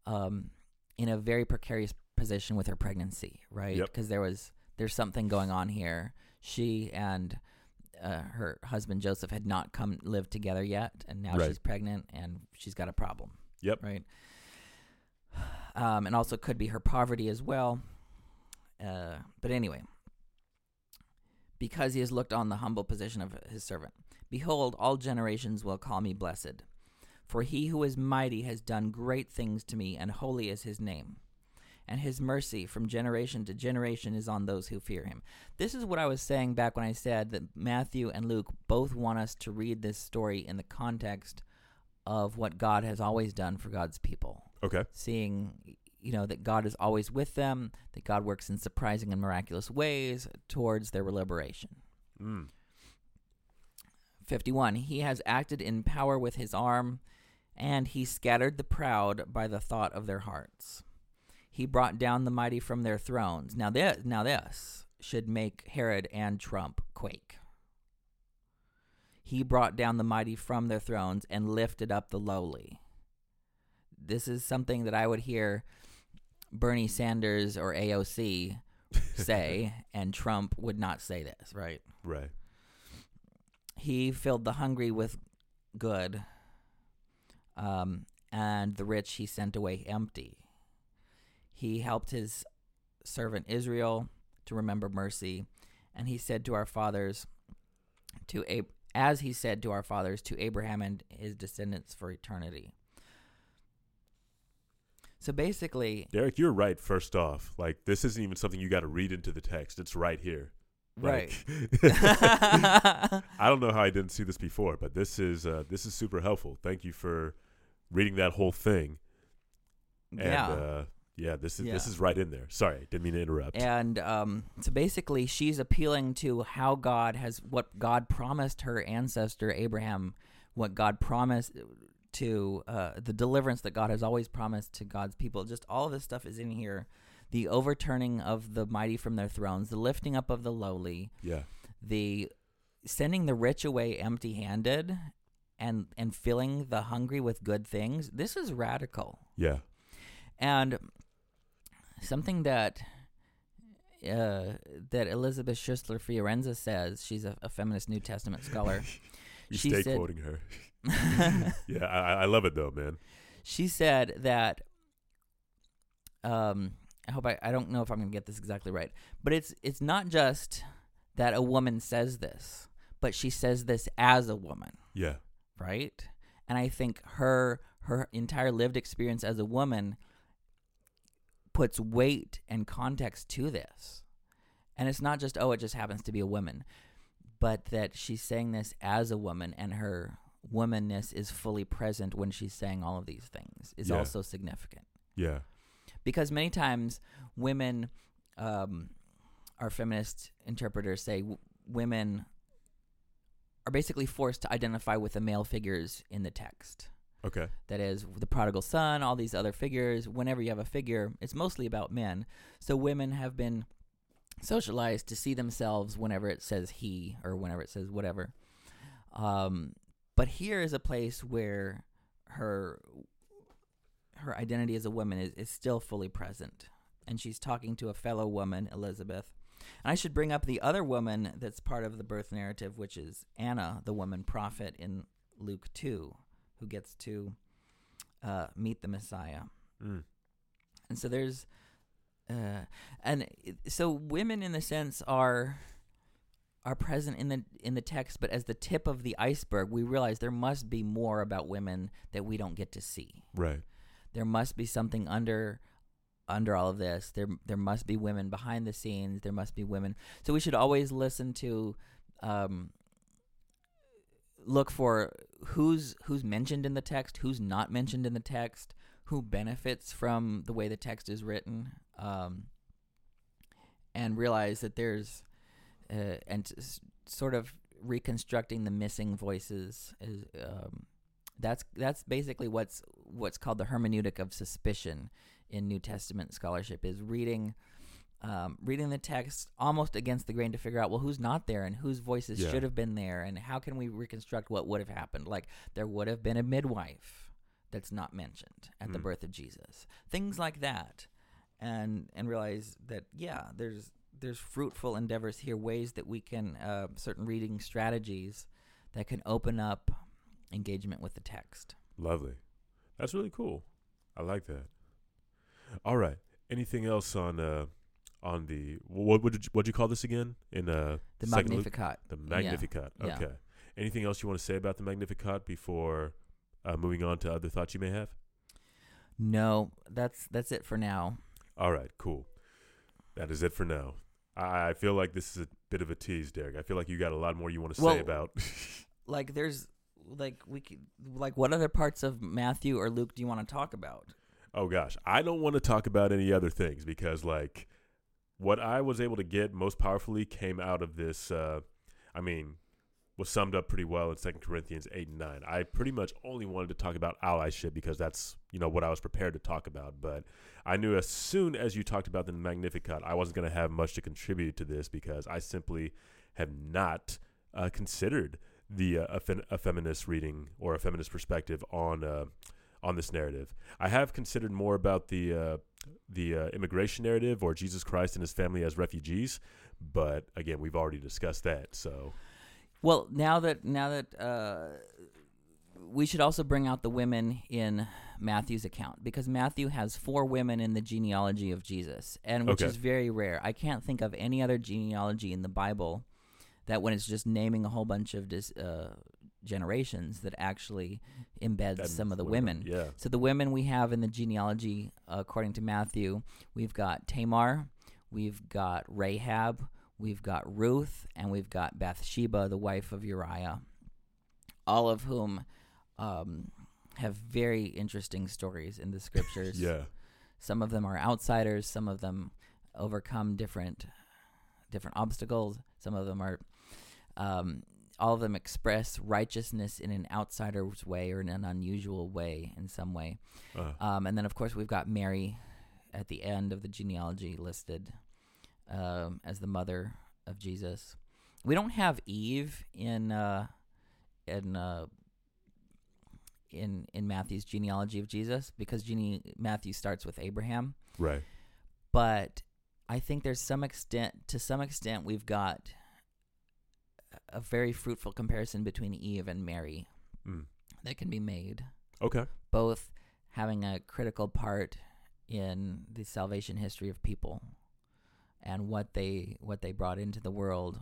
um, in a very precarious position with her pregnancy, right? Yep. Because there was there's something going on here. She and uh, her husband Joseph had not come live together yet, and now Right. she's pregnant and she's got a problem. Yep. Right. Um, and also could be her poverty as well. Uh, but anyway, because he has looked on the humble position of his servant, behold, all generations will call me blessed. For he who is mighty has done great things to me, and holy is his name. And his mercy from generation to generation is on those who fear him. This is what I was saying back when I said that Matthew and Luke both want us to read this story in the context of what God has always done for God's people. okay. Seeing, you know, that God is always with them, that God works in surprising and miraculous ways towards their liberation. Mm. 51. He has acted in power with his arm, and he scattered the proud by the thought of their hearts. He brought down the mighty from their thrones. Now this, now this should make Herod and Trump quake. He brought down the mighty from their thrones and lifted up the lowly. This is something that I would hear Bernie Sanders or AOC *laughs* say, and Trump would not say this, right? Right. he filled the hungry with good, um, and the rich he sent away empty. He helped his servant Israel to remember mercy, and he said to our fathers, to Ab- as he said to our fathers, to Abraham and his descendants for eternity. So basically, Derek, you're right. First off, like this isn't even something you got to read into the text. It's right here. right. *laughs* I don't know how I didn't see this before, but this is uh, this is super helpful. Thank you for reading that whole thing. And, yeah. Uh, yeah. This is this is right in there. Sorry, didn't mean to interrupt. And um, so basically, she's appealing to how God has, what God promised her ancestor Abraham, what God promised to, uh, the deliverance that God has always promised to God's people. Just all of this stuff is in here. The overturning of the mighty from their thrones, the lifting up of the lowly, yeah. the sending the rich away empty handed, and, and filling the hungry with good things. This is radical. Yeah. And something that uh, that Elisabeth Schüssler Fiorenza says, she's a, a feminist New Testament scholar. *laughs* You She stay said- quoting her. *laughs* Yeah, I, I love it though, man. she said that um I hope I, I don't know if I'm gonna get this exactly right, but it's it's not just that a woman says this, but she says this as a woman. Yeah. right? And I think her her entire lived experience as a woman puts weight and context to this. And it's not just oh it just happens to be a woman, but that she's saying this as a woman and her womanness is fully present when she's saying all of these things is Yeah. also significant Yeah. because many times women um, our feminist interpreters say w- women are basically forced to identify with the male figures in the text Okay. that is the prodigal son all these other figures whenever you have a figure it's mostly about men. So women have been socialized to see themselves whenever it says he or whenever it says whatever. Um, but here is a place where her her identity as a woman is, is still fully present. And she's talking to a fellow woman elizabeth. And i should bring up the other woman that's part of the birth narrative which is anna the woman prophet in luke 2 who gets to uh, meet the messiah. Mm. and so there's uh, and so women in the sense are are present in the in the text but as the tip of the iceberg we realize there must be more about women that we don't get to see. Right. there must be something under under all of this. There there must be women behind the scenes. There must be women. So we should always listen to um look for who's who's mentioned in the text who's not mentioned in the text who benefits from the way the text is written um and realize that there's uh, and sort of reconstructing the missing voices is um that's that's basically what's what's called the hermeneutic of suspicion in New Testament scholarship is reading um, reading the text almost against the grain to figure out well who's not there and whose voices Yeah. should have been there and how can we reconstruct what would have happened like there would have been a midwife that's not mentioned at the Mm. birth of Jesus things like that and and realize that yeah there's there's fruitful endeavors here ways that we can uh, certain reading strategies that can open up engagement with the text Lovely. That's really cool. I like that. All right. Anything else on uh on the what would you, what'd you call this again in uh the magnificat the Magnificat? Yeah. Okay. Anything else you want to say about the Magnificat before uh, moving on to other thoughts you may have? no that's that's it for now All right, cool. That is it for now. I, I feel like this is a bit of a tease, Derek. I feel like you got a lot more you want to say about. *laughs* like there's like we could like what other parts of matthew or luke do you want to talk about oh gosh, I don't want to talk about any other things because like what I was able to get most powerfully came out of this. Uh, I mean, was summed up pretty well in Second Corinthians eight and nine. I pretty much only wanted to talk about allyship because that's you know what I was prepared to talk about. But I knew as soon as you talked about the Magnificat, I wasn't going to have much to contribute to this because I simply have not uh, considered the uh, a, fe- a feminist reading or a feminist perspective on uh, on this narrative. I have considered more about the uh, the uh, immigration narrative or Jesus Christ and his family as refugees, but again, we've already discussed that. So well now that now that uh we should also bring out the women in Matthew's account because Matthew has four women in the genealogy of Jesus, and which Okay. is very rare. I can't think of any other genealogy in the Bible that when it's just naming a whole bunch of dis, uh, generations that actually embeds some of the what women. yeah, So the women we have in the genealogy, according to Matthew, we've got Tamar, we've got Rahab, we've got Ruth, and we've got Bathsheba, the wife of Uriah. All of whom um, have very interesting stories in the scriptures. *laughs* yeah, Some of them are outsiders. Some of them overcome different different obstacles. Some of them are. Um, all of them express righteousness in an outsider's way or in an unusual way in some way. uh, Um, and then, of course, we've got Mary at the end of the genealogy listed um, as the mother of Jesus. We don't have Eve in uh, in uh, in in Matthew's genealogy of Jesus because gene- Matthew starts with Abraham. right, But I think there's some extent, to some extent, we've got a very fruitful comparison between Eve and Mary mm. that can be made okay, both having a critical part in the salvation history of people and what they what they brought into the world,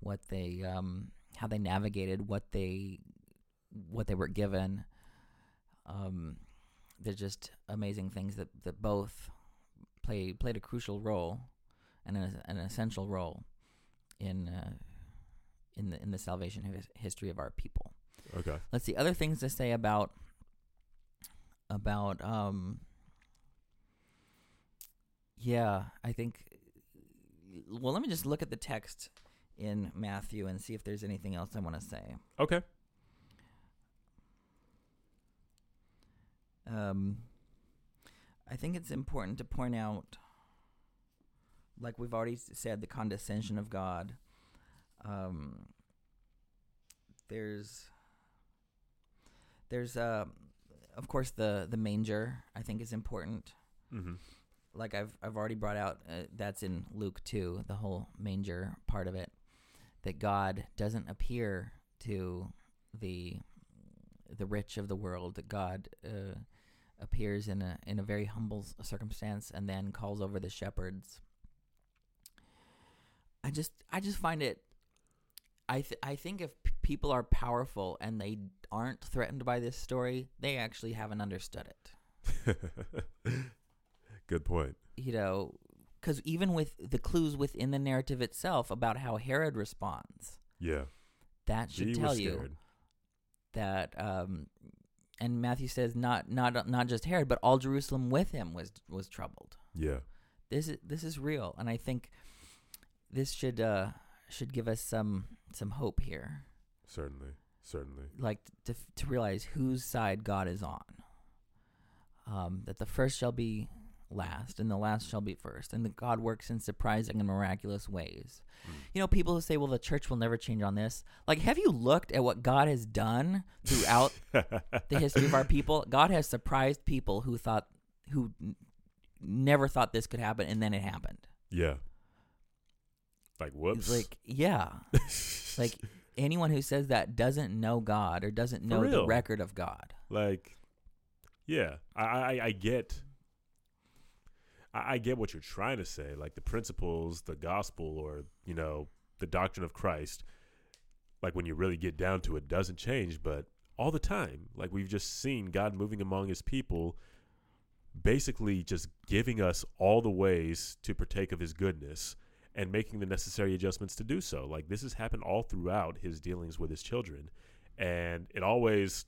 what they um, how they navigated what they what they were given. Um, they're just amazing things that, that both play played a crucial role and an, an essential role in uh, in the in the salvation his- history of our people. Okay. Let's see other things to say about about um yeah, I think well, let me just look at the text in Matthew and see if there's anything else I want to say. Okay. Um I think it's important to point out like we've already said the condescension of God. Um there's there's uh of course the the manger I think is important. Mm-hmm. like I've I've already brought out uh, that's in Luke 2 the whole manger part of it that God doesn't appear to the the rich of the world that God uh, appears in a in a very humble circumstance and then calls over the shepherds I just I just find it I th- I think if p- people are powerful and they aren't threatened by this story they actually haven't understood it *laughs* Good point. you know, because even with the clues within the narrative itself about how Herod responds, Yeah. that should he tell you that. Um, and Matthew says not not not just Herod, but all Jerusalem with him was was troubled. Yeah. This is this is real, and I think this should uh, should give us some some hope here, Certainly. Certainly. like to to realize whose side God is on. Um, that the first shall be last, and the last shall be first, and that God works in surprising and miraculous ways. Mm. You know, people who say, "Well, the church will never change on this." Like, have you looked at what God has done throughout *laughs* the history of our people? God has surprised people who thought, who n- never thought this could happen, and then it happened. yeah. Like whoops. It's like, yeah, *laughs* like anyone who says that doesn't know God or doesn't know the record of God. like yeah i i, I get I, I get what you're trying to say like the principles the gospel or you know the doctrine of christ like when you really get down to it doesn't change but all the time like we've just seen god moving among his people basically just giving us all the ways to partake of his goodness and making the necessary adjustments to do so. Like this has happened all throughout his dealings with his children and it always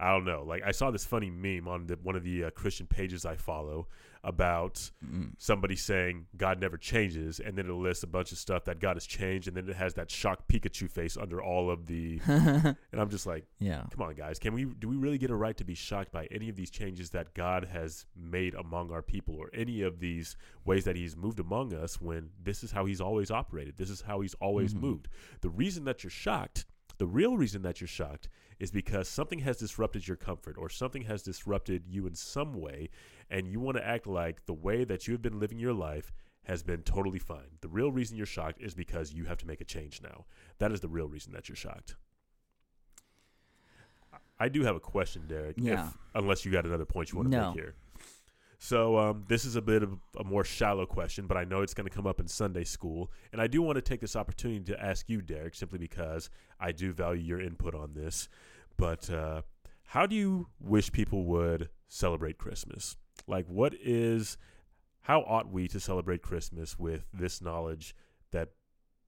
I don't know. Like I saw this funny meme on the, one of the uh, Christian pages I follow about Mm. somebody saying God never changes, and then it lists a bunch of stuff that God has changed, and then it has that shocked Pikachu face under all of the. *laughs* and I'm just like, yeah. come on, guys, can we? Do we really get a right to be shocked by any of these changes that God has made among our people, or any of these ways that He's moved among us? When this is how He's always operated, this is how He's always Mhm. moved. The reason that you're shocked, the real reason that you're shocked, is because something has disrupted your comfort or something has disrupted you in some way, and you want to act like the way that you have been living your life has been totally fine. The real reason you're shocked is because you have to make a change now. That is the real reason that you're shocked. I do have a question, Derek. if- Yeah. unless you got another point you want to No. make here. So um, this is a bit of a more shallow question, but I know it's going to come up in Sunday school, and I do want to take this opportunity to ask you, Derek, simply because I do value your input on this. But uh, how do you wish people would celebrate Christmas? Like, what is how ought we to celebrate Christmas with this knowledge that,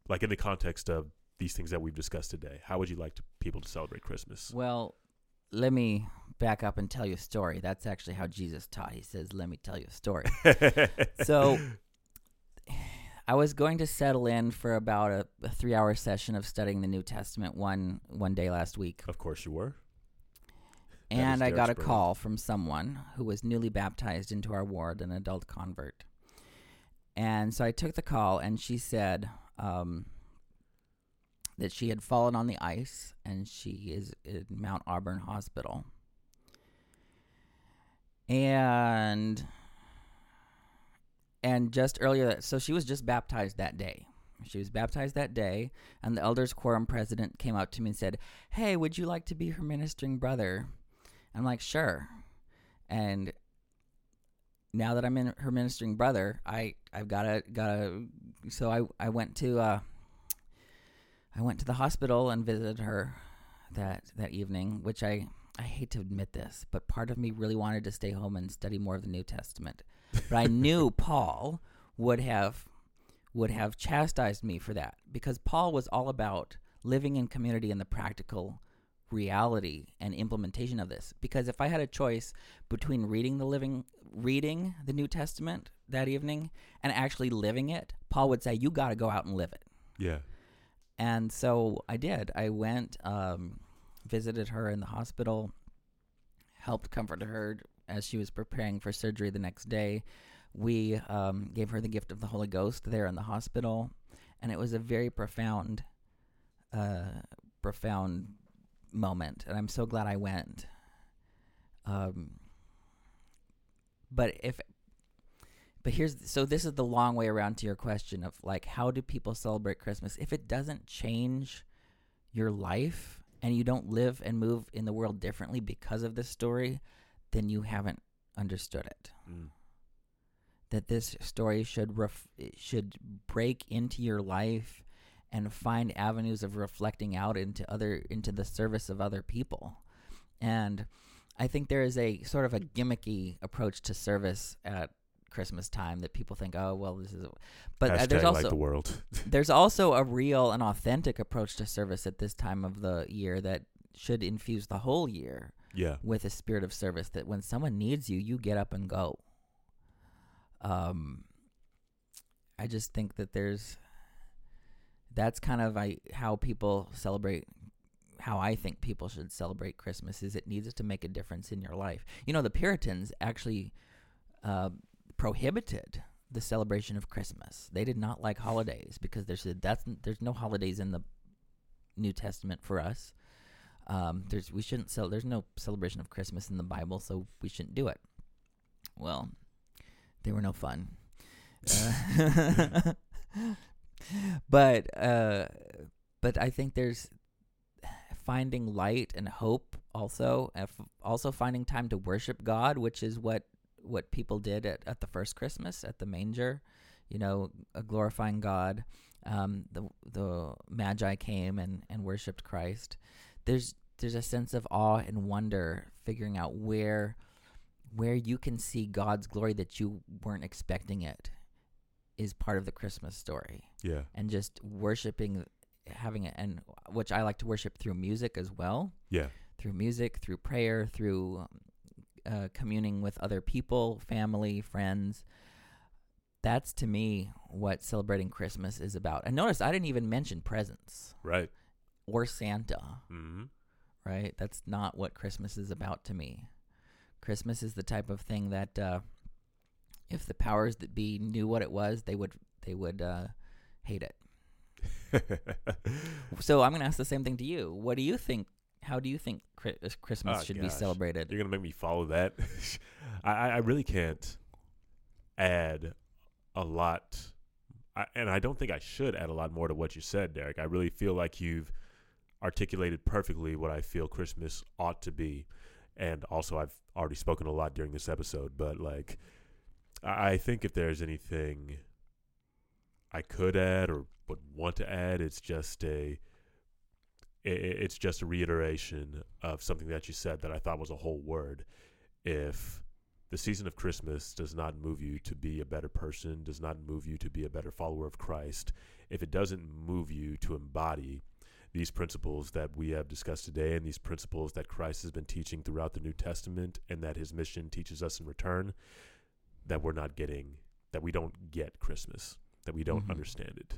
like, in the context of these things that we've discussed today? How would you like to, people to celebrate Christmas? Well, let me back up and tell you a story. That's actually how Jesus taught. He says, "Let me tell you a story." *laughs* so I was going to settle in for about a, a three-hour session of studying the New Testament one one day last week, of course you were. And I got a call from someone who was newly baptized into our ward, an adult convert. And so I took the call, and she said um, that she had fallen on the ice, and she is in Mount Auburn Hospital. And and just earlier, so she was just baptized that day. She was baptized that day, and the elders quorum president came up to me and said, "Hey, would you like to be her ministering brother?" I'm like, "Sure." And now that I'm in her ministering brother, I I've got to got to so I I went to uh I went to the hospital and visited her that that evening, which I I hate to admit this, but part of me really wanted to stay home and study more of the New Testament. *laughs* But I knew Paul would have would have chastised me for that because Paul was all about living in community in the practical reality and implementation of this because if I had a choice between reading the living reading the New Testament that evening and actually living it, Paul would say you got to go out and live it. Yeah. And so I did. I went um, visited her in the hospital, helped comfort her as she was preparing for surgery the next day. We um, gave her the gift of the Holy Ghost there in the hospital, and it was a very profound, uh, profound moment. And I'm so glad I went. Um, but if, but here's so this is the long way around to your question of like how do people celebrate Christmas? If it doesn't change your life, and you don't live and move in the world differently because of this story, then you haven't understood it. Mm. That this story should ref- should break into your life and find avenues of reflecting out into other into the service of other people. And I think there is a sort of a gimmicky approach to service at Christmas time that people think, oh well, this is. A, but uh, there's also Light the World. *laughs* there's also a real and authentic approach to service at this time of the year that should infuse the whole year yeah. with a spirit of service. That when someone needs you, you get up and go. Um, I just think that there's that's kind of I, how people celebrate how I think people should celebrate Christmas is it needs to make a difference in your life. You know, the Puritans actually uh, prohibited the celebration of Christmas. They did not like holidays because there's a, that's there's no holidays in the New Testament for us. Um, there's we shouldn't cel- there's no celebration of Christmas in the Bible, so we shouldn't do it. Well, they were no fun. Uh, *laughs* but uh, but I think there's finding light and hope also, also finding time to worship God, which is what what people did at, at the first Christmas at the manger, you know, glorifying God. Um, the the Magi came and, and worshipped Christ. There's there's a sense of awe and wonder figuring out where where you can see God's glory that you weren't expecting it is part of the Christmas story. Yeah. And just worshiping having it and which I like to worship through music as well. Yeah. Through music, through prayer, through uh, communing with other people, family, friends. That's to me what celebrating Christmas is about. And notice I didn't even mention presents. Right. Or Santa. Mm-hmm. Right? That's not what Christmas is about to me. Christmas is the type of thing that uh, if the powers that be knew what it was, they would they would uh, hate it. *laughs* so I'm going to ask the same thing to you. What do you think how do you think Christmas oh, should gosh. be celebrated? You're gonna make me follow that. *laughs* I, I really can't add a lot, I, and I don't think I should add a lot more to what you said, Derek. I really feel like you've articulated perfectly what I feel Christmas ought to be, and also I've already spoken a lot during this episode. But like, I, think if there's anything I could add or would want to add, it's just a it's just a reiteration of something that you said that I thought was a whole word. If the season of Christmas does not move you to be a better person, does not move you to be a better follower of Christ, if it doesn't move you to embody these principles that we have discussed today and these principles that Christ has been teaching throughout the New Testament and that his mission teaches us in return, that we're not getting, that we don't get Christmas, that we don't mm-hmm. understand it.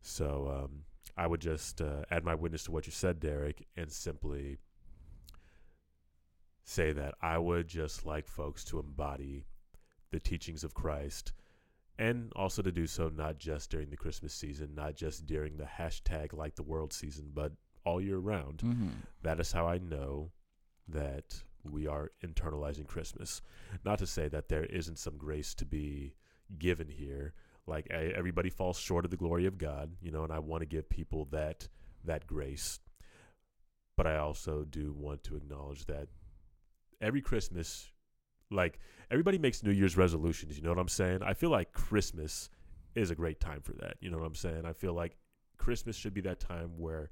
So, um, I would just uh, add my witness to what you said, Derek, and simply say that I would just like folks to embody the teachings of Christ and also to do so not just during the Christmas season, not just during the hashtag Light the World season, but all year round. Mm-hmm. That is how I know that we are internalizing Christmas. Not to say that there isn't some grace to be given here, like I, everybody falls short of the glory of God, you know, and I want to give people that that grace. But I also do want to acknowledge that every Christmas, like everybody makes New Year's resolutions, you know what I'm saying? I feel like Christmas is a great time for that. You know what I'm saying? I feel like Christmas should be that time where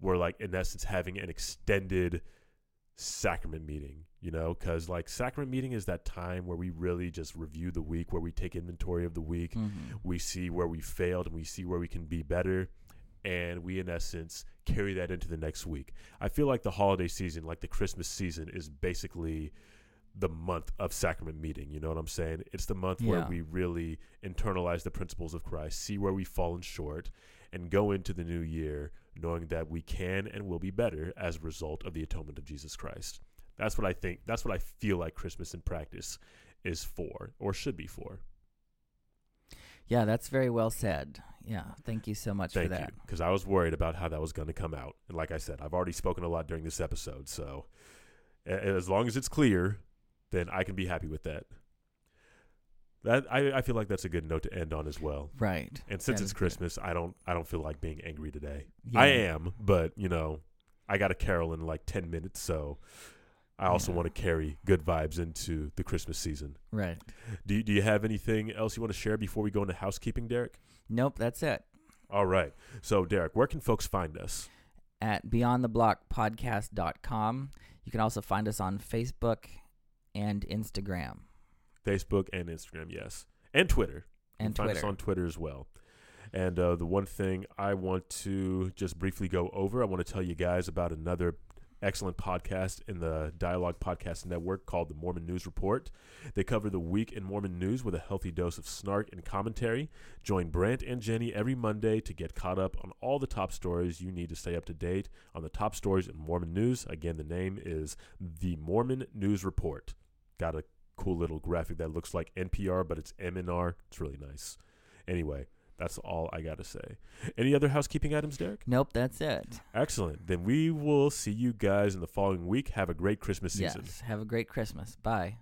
we're like in essence having an extended sacrament meeting, you know, because like sacrament meeting is that time where we really just review the week, where we take inventory of the week, mm-hmm. we see where we failed and we see where we can be better. and we in essence carry that into the next week. I feel like the holiday season, like the Christmas season, is basically the month of sacrament meeting. You know what I'm saying? It's the month where we really internalize the principles of Christ, see where we've fallen short, and go into the new year knowing that we can and will be better as a result of the atonement of Jesus Christ. That's what I think. That's what I feel like Christmas in practice is for, or should be for. Yeah, that's very well said. Yeah, thank you so much Thank for you, that. because I was worried about how that was going to come out, and like I said, I've already spoken a lot during this episode, so as long as it's clear, then I can be happy with that. That I, I feel like that's a good note to end on as well. Right. And since That it's is good. Christmas, I don't I don't feel like being angry today. Yeah. I am, but you know, I got a carol in like ten minutes, so I also Yeah. want to carry good vibes into the Christmas season. Right. Do you, do you have anything else you want to share before we go into housekeeping, Derek? Nope, that's it. All right. So, Derek, where can folks find us? At beyondtheblockpodcast.com. You can also find us on Facebook and Instagram Facebook and Instagram, yes, and Twitter. And can find Twitter. us on Twitter as well. And uh, the one thing I want to just briefly go over, I want to tell you guys about another excellent podcast in the Dialogue Podcast Network called the Mormon News Report. They cover the week in Mormon news with a healthy dose of snark and commentary. Join Brant and Jenny every Monday to get caught up on all the top stories you need to stay up to date on the top stories in Mormon news. Again, the name is the Mormon News Report. Got a cool little graphic that looks like NPR, but it's MNR. It's really nice. Anyway, that's all I got to say. Any other housekeeping items, Derek? Nope, that's it. Excellent. Then we will see you guys in the following week. Have a great Christmas season. Yes. Have a great Christmas. Bye.